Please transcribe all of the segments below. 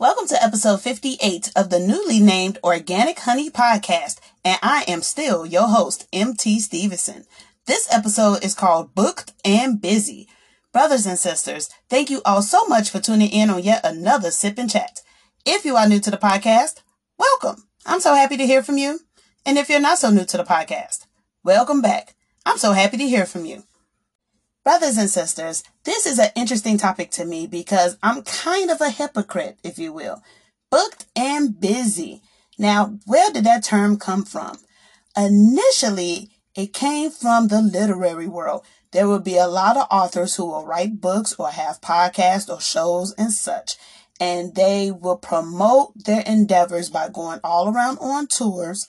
Welcome to episode 58 of the newly named Organic Honey Podcast, and I am still your host, MT Stevenson. This episode is called Booked and Busy. Brothers and sisters, thank you all so much for tuning in on yet another Sip and Chat. If you are new to the podcast, welcome. I'm so happy to hear from you. And if you're not so new to the podcast, welcome back. I'm so happy to hear from you. Brothers and sisters, this is an interesting topic to me because I'm kind of a hypocrite, if you will. Booked and busy. Now, where did that term come from? Initially, it came from the literary world. There will be a lot of authors who will write books or have podcasts or shows and such. And they will promote their endeavors by going all around on tours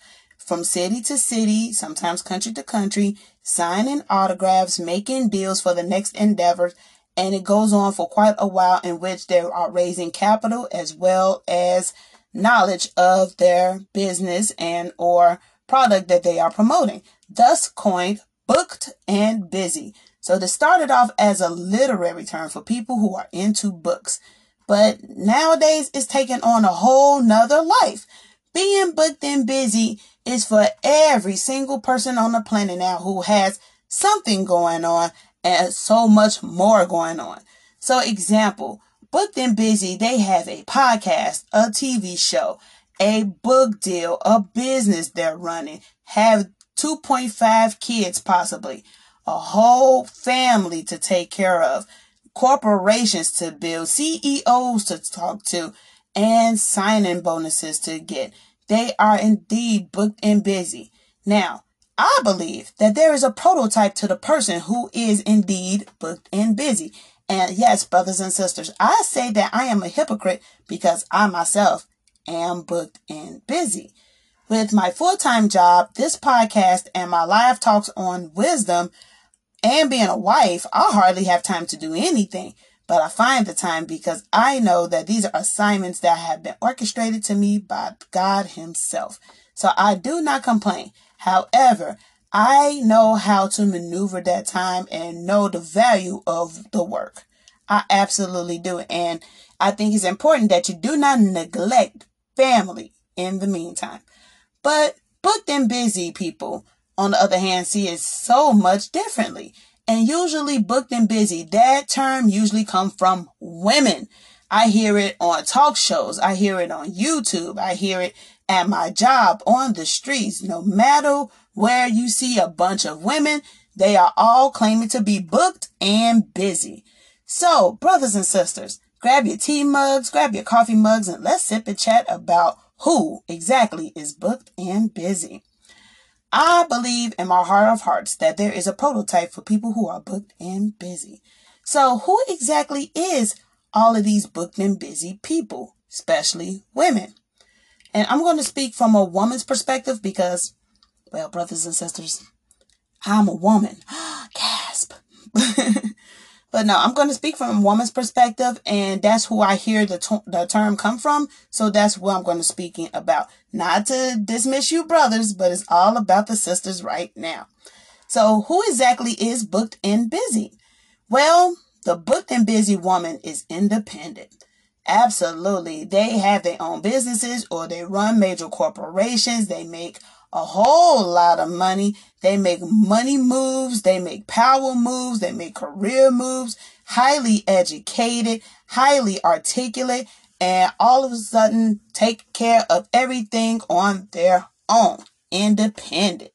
from city to city, sometimes country to country, signing autographs, making deals for the next endeavor, and it goes on for quite a while in which they are raising capital as well as knowledge of their business and or product that they are promoting. Thus coined booked and busy. So this started off as a literary term for people who are into books. But nowadays it's taken on a whole nother life. Being booked and busy is for every single person on the planet now who has something going on and so much more going on. So example, Booked and Busy, they have a podcast, a TV show, a book deal, a business they're running, have 2.5 kids possibly, a whole family to take care of, corporations to build, CEOs to talk to, and signing bonuses to get. They are indeed booked and busy. Now, I believe that there is a prototype to the person who is indeed booked and busy. And yes, brothers and sisters, I say that I am a hypocrite because I myself am booked and busy. With my full time job, this podcast, and my live talks on wisdom, and being a wife, I hardly have time to do anything. But I find the time because I know that these are assignments that have been orchestrated to me by God Himself. So I do not complain. However, I know how to maneuver that time and know the value of the work. I absolutely do. And I think it's important that you do not neglect family in the meantime. But booked and busy people, on the other hand, see it so much differently and usually booked and busy. That term usually come from women. I hear it on talk shows. I hear it on YouTube. I hear it at my job on the streets. No matter where you see a bunch of women, they are all claiming to be booked and busy. So, brothers and sisters, grab your tea mugs, grab your coffee mugs, and let's sip and chat about who exactly is booked and busy. I believe in my heart of hearts that there is a prototype for people who are booked and busy. So, who exactly is all of these booked and busy people, especially women? And I'm going to speak from a woman's perspective because, well, brothers and sisters, I'm a woman. Gasp. But no, I'm going to speak from a woman's perspective, and that's who I hear the, the term come from. So that's what I'm going to speak about. Not to dismiss you brothers, but it's all about the sisters right now. So who exactly is booked and busy? Well, the booked and busy woman is independent. Absolutely. They have their own businesses or they run major corporations. They make a whole lot of money. They make money moves. They make power moves. They make career moves. Highly educated, highly articulate, and all of a sudden take care of everything on their own. Independent.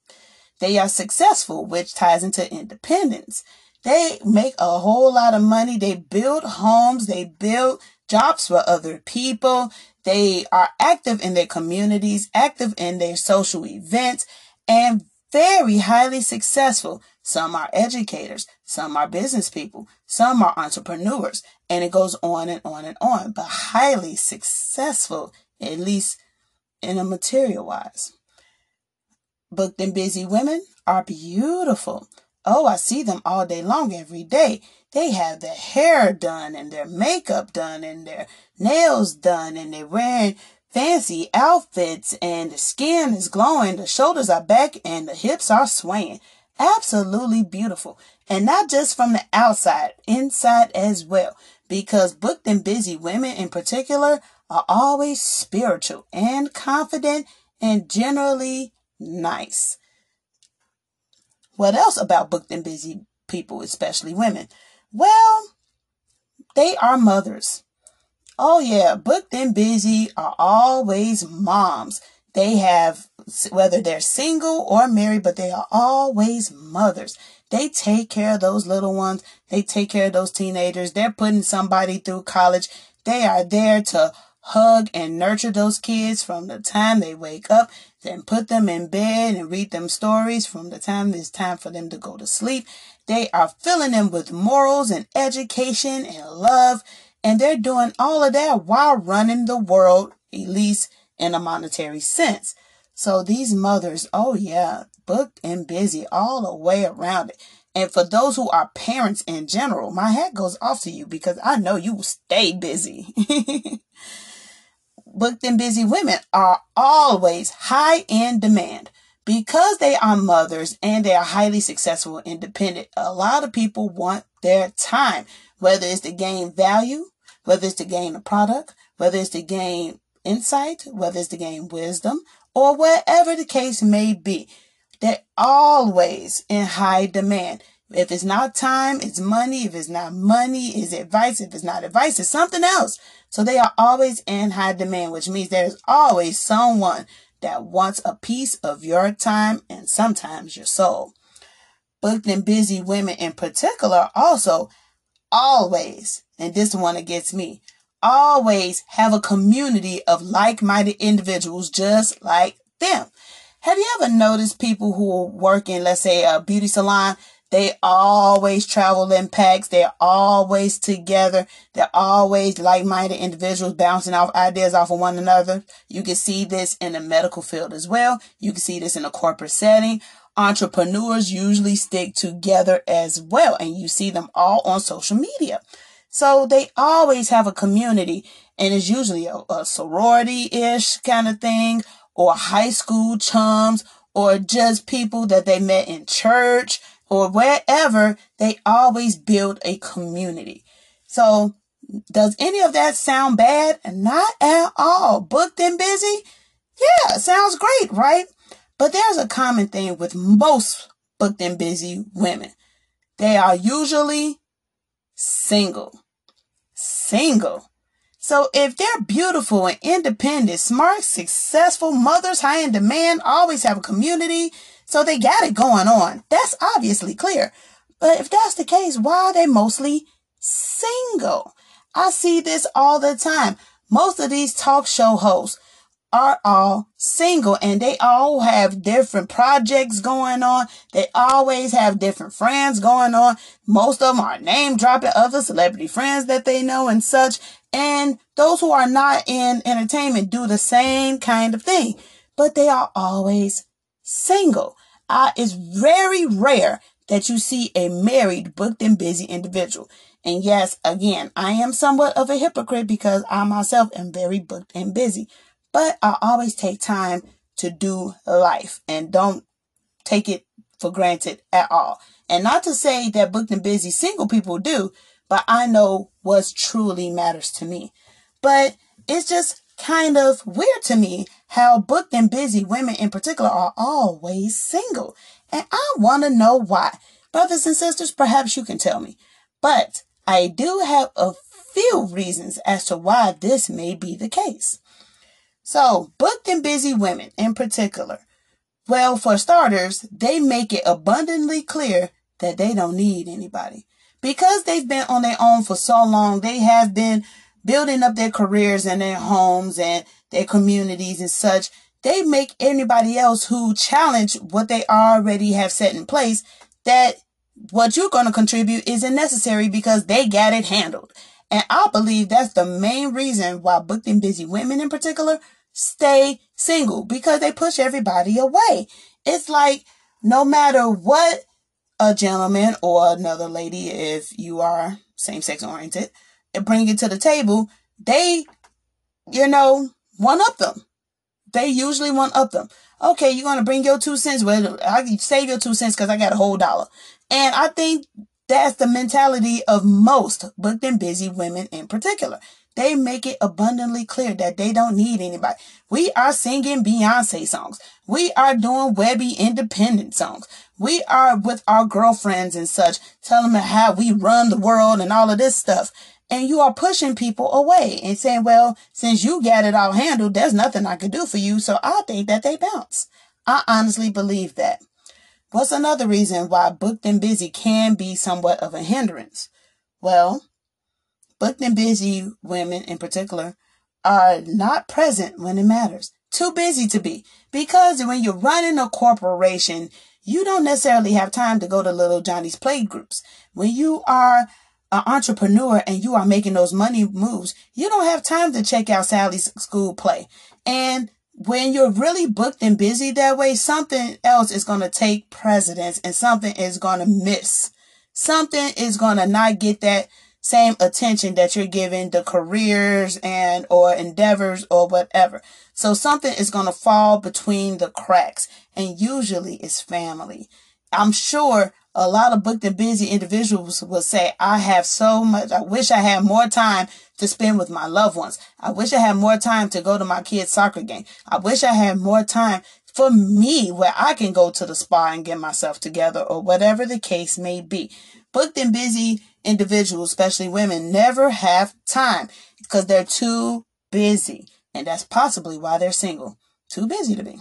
They are successful, which ties into independence. They make a whole lot of money. They build homes. They build jobs for other people. They are active in their communities, active in their social events, and very highly successful. Some are educators, some are business people, some are entrepreneurs, and it goes on and on and on, but highly successful, at least in a material wise. Booked and busy women are beautiful. Oh, I see them all day long every day. They have their hair done and their makeup done and their nails done and they're wearing fancy outfits and the skin is glowing, the shoulders are back and the hips are swaying. Absolutely beautiful. And not just from the outside, inside as well. Because booked and busy women in particular are always spiritual and confident and generally nice. What else about booked and busy people, especially women? Well, they are mothers. Oh yeah, booked and busy are always moms. They have, whether they're single or married, but they are always mothers. They take care of those little ones. They take care of those teenagers. They're putting somebody through college. They are there to hug and nurture those kids from the time they wake up, then put them in bed and read them stories from the time it's time for them to go to sleep. They are filling them with morals and education and love. And they're doing all of that while running the world, at least in a monetary sense. So these mothers, oh yeah, booked and busy all the way around it. And for those who are parents in general, my hat goes off to you because I know you stay busy. booked and busy women are always high in demand because they are mothers and they are highly successful independent. A lot of people want their time, whether it's to gain value, whether it's to gain a product, whether it's to gain insight, whether it's to gain wisdom, or whatever the case may be. They're always in high demand. If it's not time, it's money. If it's not money, it's advice. If it's not advice, it's something else. So they are always in high demand, which means there's always someone that wants a piece of your time and sometimes your soul. Booked and busy women in particular also always, and this one gets me, always have a community of like-minded individuals just like them. Have you ever noticed people who work in, let's say, a beauty salon? They always travel in packs. They're always together. They're always like-minded individuals bouncing off ideas off of one another. You can see this in the medical field as well. You can see this in a corporate setting. Entrepreneurs usually stick together as well, and you see them all on social media. So they always have a community, and it's usually a, a sorority-ish kind of thing, or high school chums, or just people that they met in church or wherever, they always build a community. So does any of that sound bad? Not at all. Booked and busy? Yeah, sounds great, right? But there's a common thing with most booked and busy women. They are usually single. Single. So if they're beautiful and independent, smart, successful mothers, high in demand, always have a community, so they got it going on. That's obviously clear. But if that's the case, why are they mostly single? I see this all the time. Most of these talk show hosts are all single and they all have different projects going on. They always have different friends going on. Most of them are name dropping other celebrity friends that they know and such. And those who are not in entertainment do the same kind of thing, but they are always single. Uh, it's very rare that you see a married, booked and busy individual. And yes, again, I am somewhat of a hypocrite because I myself am very booked and busy, but I always take time to do life and don't take it for granted at all. And not to say that booked and busy single people do, but I know what truly matters to me. But it's just kind of weird to me how booked and busy women in particular are always single. And I want to know why. Brothers and sisters, perhaps you can tell me. But I do have a few reasons as to why this may be the case. So, booked and busy women in particular. Well, for starters, they make it abundantly clear that they don't need anybody. Because they've been on their own for so long, they have been building up their careers and their homes and their communities and such, they make anybody else who challenge what they already have set in place that what you're going to contribute isn't necessary because they got it handled. And I believe that's the main reason why booked and busy women in particular stay single because they push everybody away. It's like no matter what a gentleman or another lady, if you are same sex oriented, bring it to the table, they, you know, one up them. They usually one up them. Okay, you're going to bring your two cents. Well, I can save your two cents because I got a whole dollar. And I think that's the mentality of most booked and busy women in particular. they make it abundantly clear that they don't need anybody. We are singing Beyonce songs. We are doing Webby independent songs. We are with our girlfriends and such, telling them how we run the world and all of this stuff. And you are pushing people away and saying, well, since you got it all handled, there's nothing I can do for you. So I think that they bounce. I honestly believe that. What's another reason why booked and busy can be somewhat of a hindrance? Well, booked and busy women in particular are not present when it matters. Too busy to be. Because when you're running a corporation, you don't necessarily have time to go to little Johnny's play groups. When you are an entrepreneur and you are making those money moves, you don't have time to check out Sally's school play. And when you're really booked and busy that way, something else is going to take precedence and something is going to miss. Something is going to not get that same attention that you're giving the careers and or endeavors or whatever. So something is going to fall between the cracks and usually it's family. I'm sure a lot of booked and busy individuals will say, I have so much, I wish I had more time to spend with my loved ones. I wish I had more time to go to my kids' soccer game. I wish I had more time for me where I can go to the spa and get myself together or whatever the case may be. Booked and busy individuals, especially women, never have time because they're too busy. And that's possibly why they're single. Too busy to be.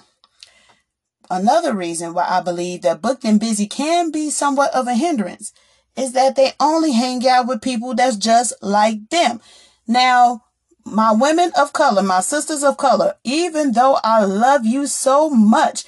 Another reason why I believe that booked and busy can be somewhat of a hindrance is that they only hang out with people that's just like them. Now, my women of color, my sisters of color, even though I love you so much,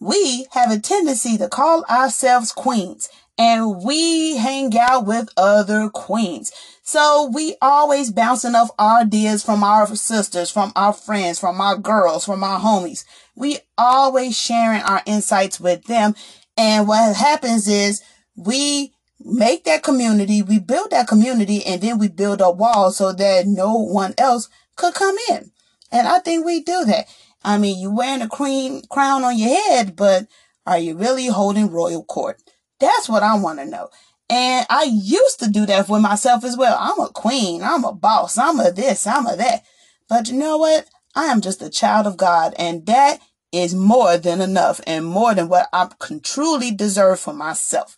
we have a tendency to call ourselves queens and we hang out with other queens. So we always bouncing off ideas from our sisters, from our friends, from our girls, from our homies. We always sharing our insights with them. And what happens is we make that community, we build that community, and then we build a wall so that no one else could come in. And I think we do that. I mean, you wearing a queen crown on your head, but are you really holding royal court? That's what I want to know. And I used to do that for myself as well. I'm a queen. I'm a boss. I'm a this. I'm a that. But you know what? I am just a child of God. And that is more than enough and more than what I can truly deserve for myself.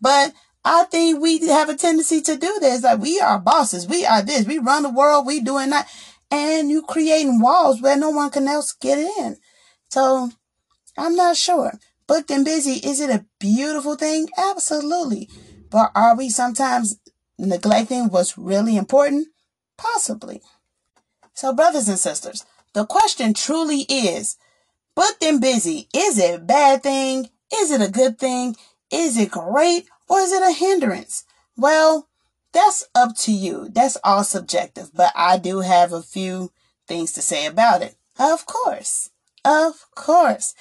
But I think we have a tendency to do this. Like we are bosses. We are this. We run the world. We doing that. And you creating walls where no one can else get in. So I'm not sure. Booked and busy, is it a beautiful thing? Absolutely. But are we sometimes neglecting what's really important? Possibly. So, brothers and sisters, the question truly is booked and busy, is it a bad thing? Is it a good thing? Is it great? Or is it a hindrance? Well, that's up to you. That's all subjective, but I do have a few things to say about it. Of course. Of course.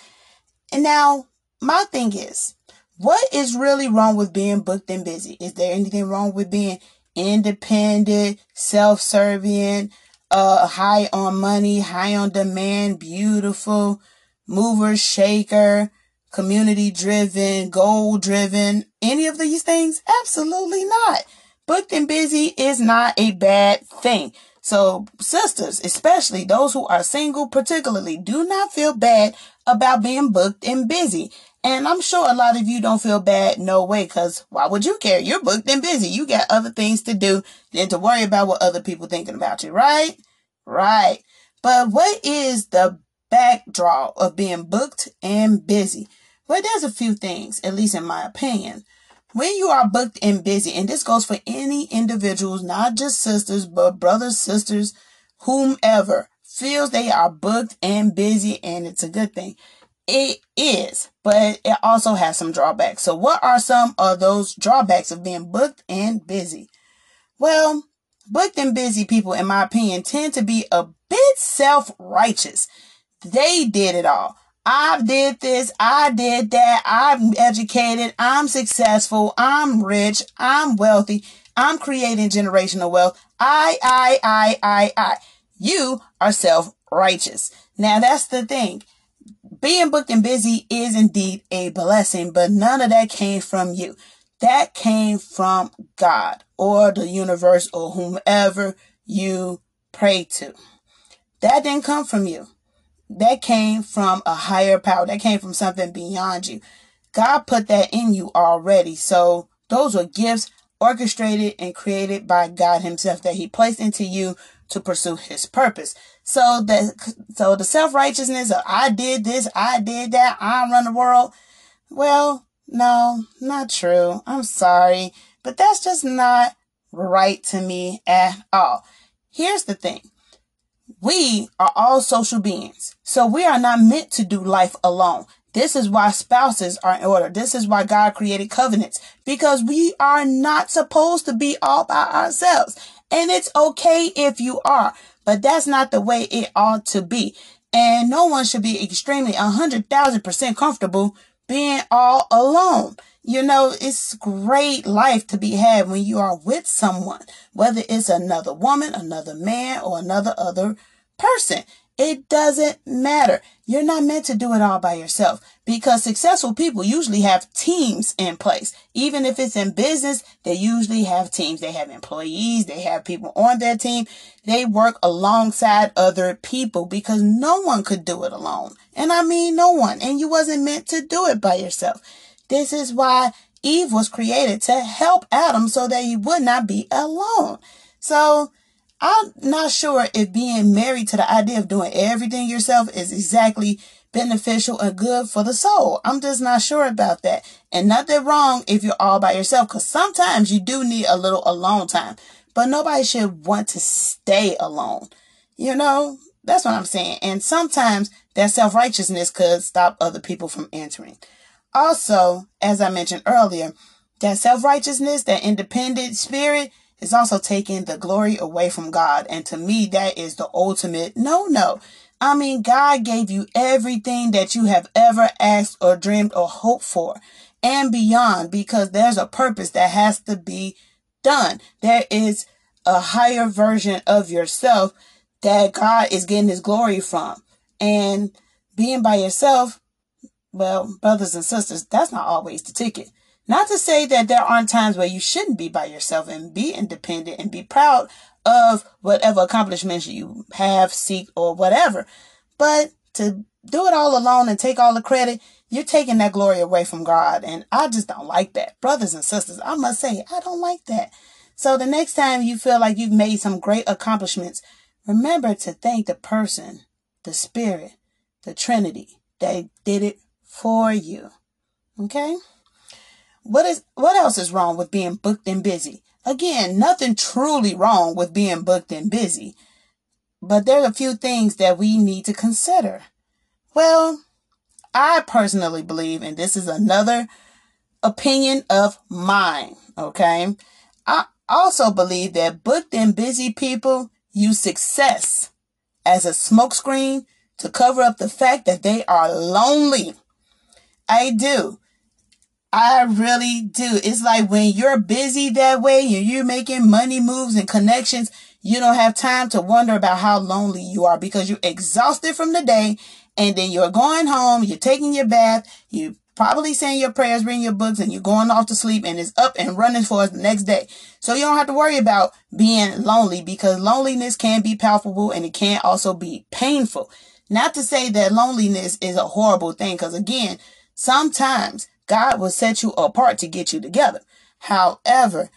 And now, my thing is, what is really wrong with being booked and busy? Is there anything wrong with being independent, self-serving, uh, high on money, high on demand, beautiful, mover, shaker, community driven, goal driven, any of these things? Absolutely not. Booked and busy is not a bad thing. So, sisters, especially those who are single, particularly, do not feel bad about being booked and busy. And I'm sure a lot of you don't feel bad, no way, because why would you care? You're booked and busy. You got other things to do than to worry about what other people thinking about you, right? Right. But what is the backdrop of being booked and busy? Well, there's a few things, at least in my opinion. When you are booked and busy, and this goes for any individuals, not just sisters, but brothers, sisters, whomever feels they are booked and busy, and it's a good thing. It is, but it also has some drawbacks. So, what are some of those drawbacks of being booked and busy? Well, booked and busy people, in my opinion, tend to be a bit self righteous. They did it all. I did this, I did that, I'm educated, I'm successful, I'm rich, I'm wealthy, I'm creating generational wealth. I, I, I, I, I. You are self righteous. Now, that's the thing being booked and busy is indeed a blessing, but none of that came from you. That came from God or the universe or whomever you pray to. That didn't come from you. That came from a higher power. That came from something beyond you. God put that in you already. So those were gifts orchestrated and created by God himself that he placed into you to pursue his purpose. So the so the self-righteousness of I did this, I did that, I run the world. Well, no, not true. I'm sorry, but that's just not right to me at all. Here's the thing. We are all social beings. So we are not meant to do life alone. This is why spouses are in order. This is why God created covenants because we are not supposed to be all by ourselves. And it's okay if you are, but that's not the way it ought to be. And no one should be extremely a hundred thousand percent comfortable being all alone. You know, it's great life to be had when you are with someone, whether it's another woman, another man, or another other person. It doesn't matter. You're not meant to do it all by yourself because successful people usually have teams in place. Even if it's in business, they usually have teams. They have employees. They have people on their team. They work alongside other people because no one could do it alone. And I mean no one. And you wasn't meant to do it by yourself. This is why Eve was created to help Adam so that he would not be alone. So I'm not sure if being married to the idea of doing everything yourself is exactly beneficial and good for the soul. I'm just not sure about that. And nothing wrong if you're all by yourself because sometimes you do need a little alone time. But nobody should want to stay alone. You know, that's what I'm saying. And sometimes that self righteousness could stop other people from entering. Also, as I mentioned earlier, that self righteousness, that independent spirit, is also taking the glory away from God. And to me, that is the ultimate no, no. I mean, God gave you everything that you have ever asked or dreamed or hoped for and beyond because there's a purpose that has to be done. There is a higher version of yourself that God is getting his glory from. And being by yourself, well, brothers and sisters, that's not always the ticket. Not to say that there aren't times where you shouldn't be by yourself and be independent and be proud of whatever accomplishments you have, seek, or whatever. But to do it all alone and take all the credit, you're taking that glory away from God. And I just don't like that. Brothers and sisters, I must say, I don't like that. So the next time you feel like you've made some great accomplishments, remember to thank the person, the spirit, the Trinity that did it for you. Okay? What is what else is wrong with being booked and busy? Again, nothing truly wrong with being booked and busy. But there are a few things that we need to consider. Well, I personally believe, and this is another opinion of mine, okay? I also believe that booked and busy people use success as a smokescreen to cover up the fact that they are lonely. I do. I really do. It's like when you're busy that way and you're making money moves and connections, you don't have time to wonder about how lonely you are because you're exhausted from the day and then you're going home, you're taking your bath, you probably saying your prayers, reading your books, and you're going off to sleep and it's up and running for us the next day. So you don't have to worry about being lonely because loneliness can be palpable and it can also be painful. Not to say that loneliness is a horrible thing because again, sometimes God will set you apart to get you together. However,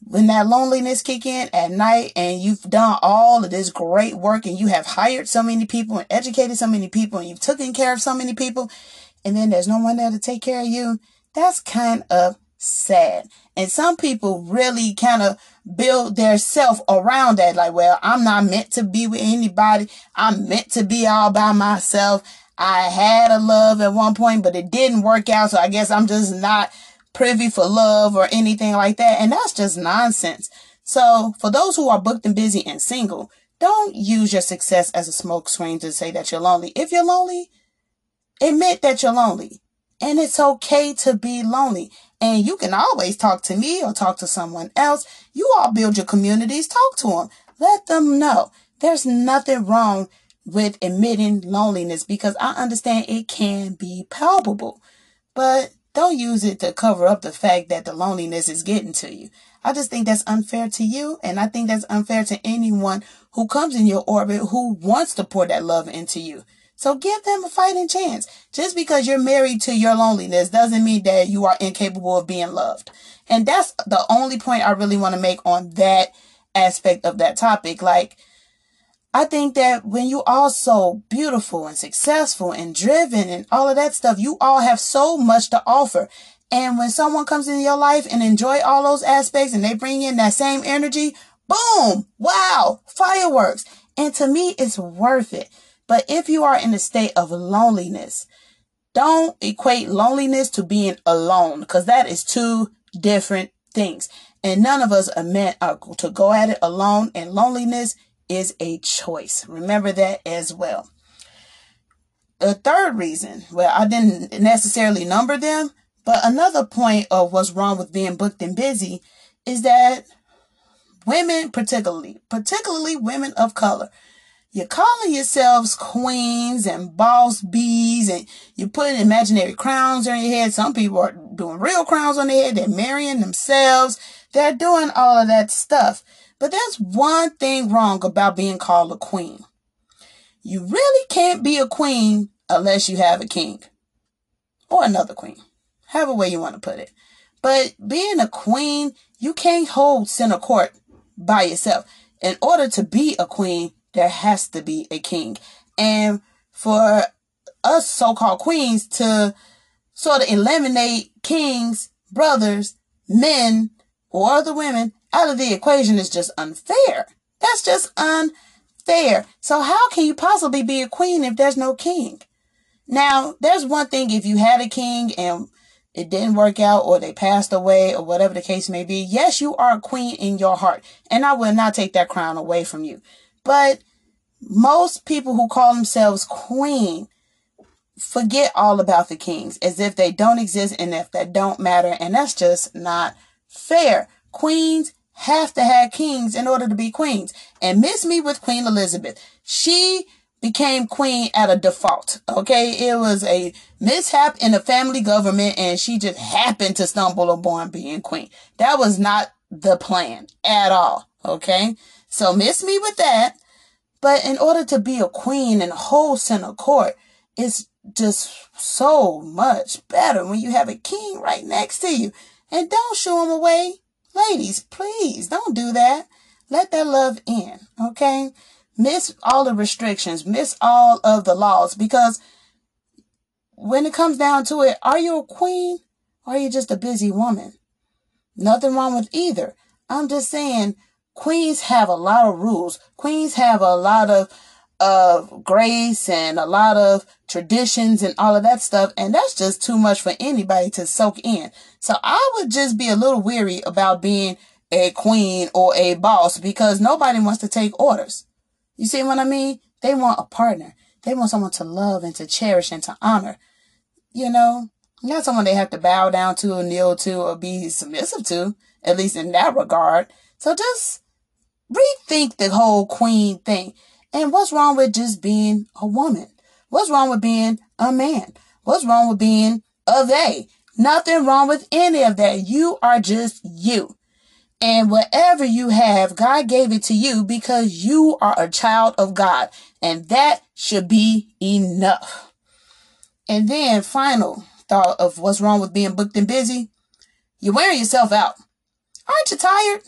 when that loneliness kick in at night and you've done all of this great work and you have hired so many people and educated so many people and you've taken care of so many people and then there's no one there to take care of you, that's kind of sad. And some people really kind of build their self around that. Like, well, I'm not meant to be with anybody. I'm meant to be all by myself. I had a love at one point, but it didn't work out. So I guess I'm just not privy for love or anything like that. And that's just nonsense. So for those who are booked and busy and single, don't use your success as a smoke screen to say that you're lonely. If you're lonely, admit that you're lonely. And it's okay to be lonely. And you can always talk to me or talk to someone else. You all build your communities. Talk to them. Let them know. There's nothing wrong with admitting loneliness because I understand it can be palpable, but don't use it to cover up the fact that the loneliness is getting to you. I just think that's unfair to you. And I think that's unfair to anyone who comes in your orbit who wants to pour that love into you. So give them a fighting chance. Just because you're married to your loneliness doesn't mean that you are incapable of being loved. And that's the only point I really want to make on that aspect of that topic. Like, I think that when you are so beautiful and successful and driven and all of that stuff, you all have so much to offer. And when someone comes into your life and enjoy all those aspects and they bring in that same energy, boom, wow, fireworks. And to me, it's worth it. But if you are in a state of loneliness, don't equate loneliness to being alone because that is two different things. And none of us are meant uh, to go at it alone. And loneliness is a choice. Remember that as well. The third reason, well, I didn't necessarily number them, but another point of what's wrong with being booked and busy is that women, particularly, particularly women of color, you're calling yourselves queens and boss bees and you're putting imaginary crowns on your head. Some people are doing real crowns on their head. They're marrying themselves. They're doing all of that stuff. But there's one thing wrong about being called a queen. You really can't be a queen unless you have a king or another queen, however way you want to put it. But being a queen, you can't hold center court by yourself. In order to be a queen, there has to be a king. And for us so-called queens to sort of eliminate kings, brothers, men, or other women out of the equation is just unfair. That's just unfair. So how can you possibly be a queen if there's no king? Now, there's one thing if you had a king and it didn't work out or they passed away or whatever the case may be. Yes, you are a queen in your heart and I will not take that crown away from you. But most people who call themselves queen forget all about the kings as if they don't exist and if they don't matter. And that's just not fair. Queens have to have kings in order to be queens. And miss me with Queen Elizabeth. She became queen at a default. Okay. It was a mishap in the family government and she just happened to stumble upon being queen. That was not the plan at all. Okay. So miss me with that. But in order to be a queen and hold center court, it's just so much better when you have a king right next to you. And don't shoo him away. Ladies, please don't do that. Let that love in, okay? Miss all the restrictions, miss all of the laws because when it comes down to it, are you a queen or are you just a busy woman? Nothing wrong with either. I'm just saying queens have a lot of rules. Queens have a lot of of grace and a lot of traditions and all of that stuff. And that's just too much for anybody to soak in. So I would just be a little weary about being a queen or a boss because nobody wants to take orders. You see what I mean? They want a partner. They want someone to love and to cherish and to honor. You know, not someone they have to bow down to or kneel to or be submissive to, at least in that regard. So just rethink the whole queen thing. And what's wrong with just being a woman? What's wrong with being a man? What's wrong with being a they? Nothing wrong with any of that. You are just you. And whatever you have, God gave it to you because you are a child of God. And that should be enough. And then final thought of what's wrong with being booked and busy. You're wearing yourself out. Aren't you tired?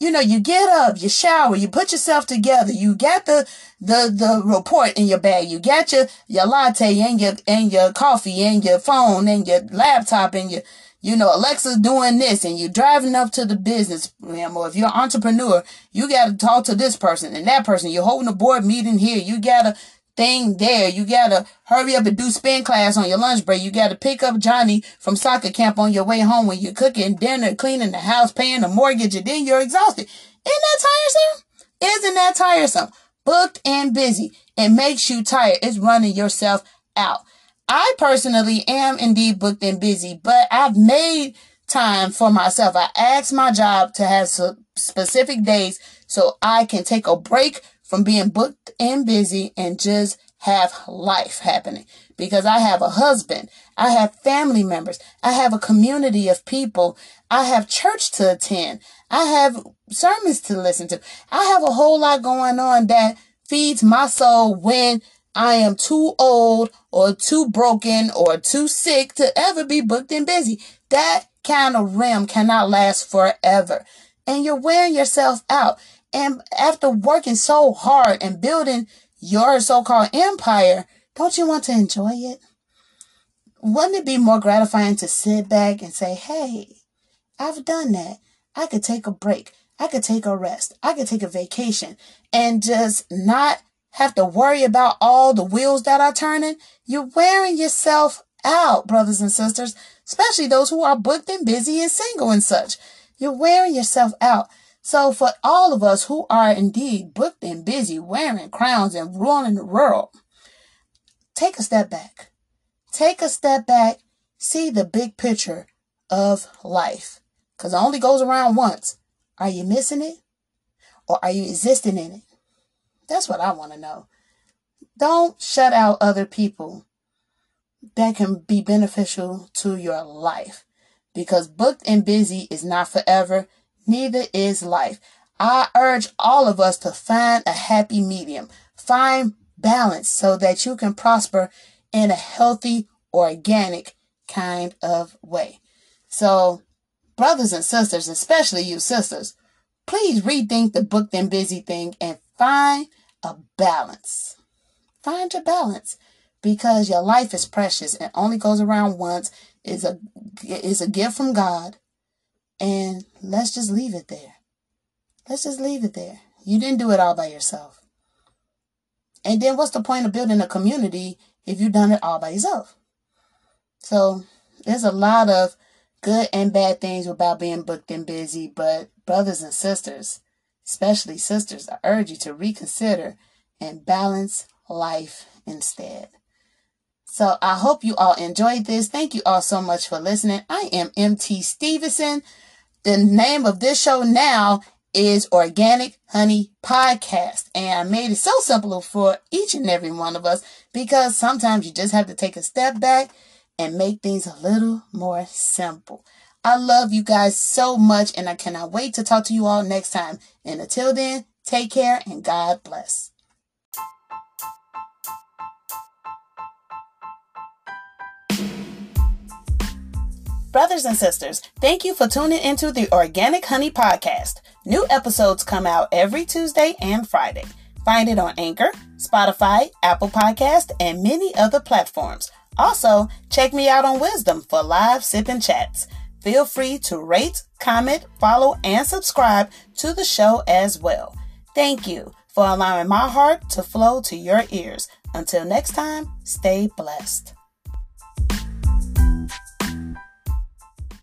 You know, you get up, you shower, you put yourself together, you got the, the, the report in your bag, you got your, your latte and your, and your coffee and your phone and your laptop and your, you know, Alexa's doing this and you're driving up to the business, or if you're an entrepreneur, you got to talk to this person and that person. You're holding a board meeting here. You got to thing there. You gotta hurry up and do spin class on your lunch break. You gotta pick up Johnny from soccer camp on your way home when you're cooking dinner, cleaning the house, paying the mortgage, and then you're exhausted. Isn't that tiresome? Isn't that tiresome? Booked and busy. It makes you tired. It's running yourself out. I personally am indeed booked and busy, but I've made time for myself. I asked my job to have specific days so I can take a break from being booked and busy and just have life happening because I have a husband, I have family members, I have a community of people, I have church to attend, I have sermons to listen to. I have a whole lot going on that feeds my soul when I am too old or too broken or too sick to ever be booked and busy. That kind of rim cannot last forever. And you're wearing yourself out. And after working so hard and building your so-called empire, don't you want to enjoy it? Wouldn't it be more gratifying to sit back and say, Hey, I've done that. I could take a break. I could take a rest. I could take a vacation and just not have to worry about all the wheels that are turning. You're wearing yourself out, brothers and sisters, especially those who are booked and busy and single and such. You're wearing yourself out. So for all of us who are indeed booked and busy, wearing crowns and ruling the world, take a step back. Take a step back. See the big picture of life. Cause it only goes around once. Are you missing it? Or are you existing in it? That's what I want to know. Don't shut out other people that can be beneficial to your life because booked and busy is not forever neither is life. I urge all of us to find a happy medium, find balance so that you can prosper in a healthy, organic kind of way. So, brothers and sisters, especially you sisters, please rethink the booked and busy thing and find a balance. Find your balance because your life is precious and only goes around once is a is a gift from God and let's just leave it there. Let's just leave it there. You didn't do it all by yourself. And then what's the point of building a community if you've done it all by yourself? So there's a lot of good and bad things about being booked and busy, but brothers and sisters, especially sisters, I urge you to reconsider and balance life instead. So I hope you all enjoyed this. Thank you all so much for listening. I am MT Stevenson. The name of this show now is Organic Honey Podcast. And I made it so simple for each and every one of us because sometimes you just have to take a step back and make things a little more simple. I love you guys so much and I cannot wait to talk to you all next time. And until then, take care and God bless. Brothers and sisters, thank you for tuning into the Organic Honey Podcast. New episodes come out every Tuesday and Friday. Find it on Anchor, Spotify, Apple Podcast, and many other platforms. Also, check me out on Wisdom for live sip and chats. Feel free to rate, comment, follow, and subscribe to the show as well. Thank you for allowing my heart to flow to your ears. Until next time, stay blessed.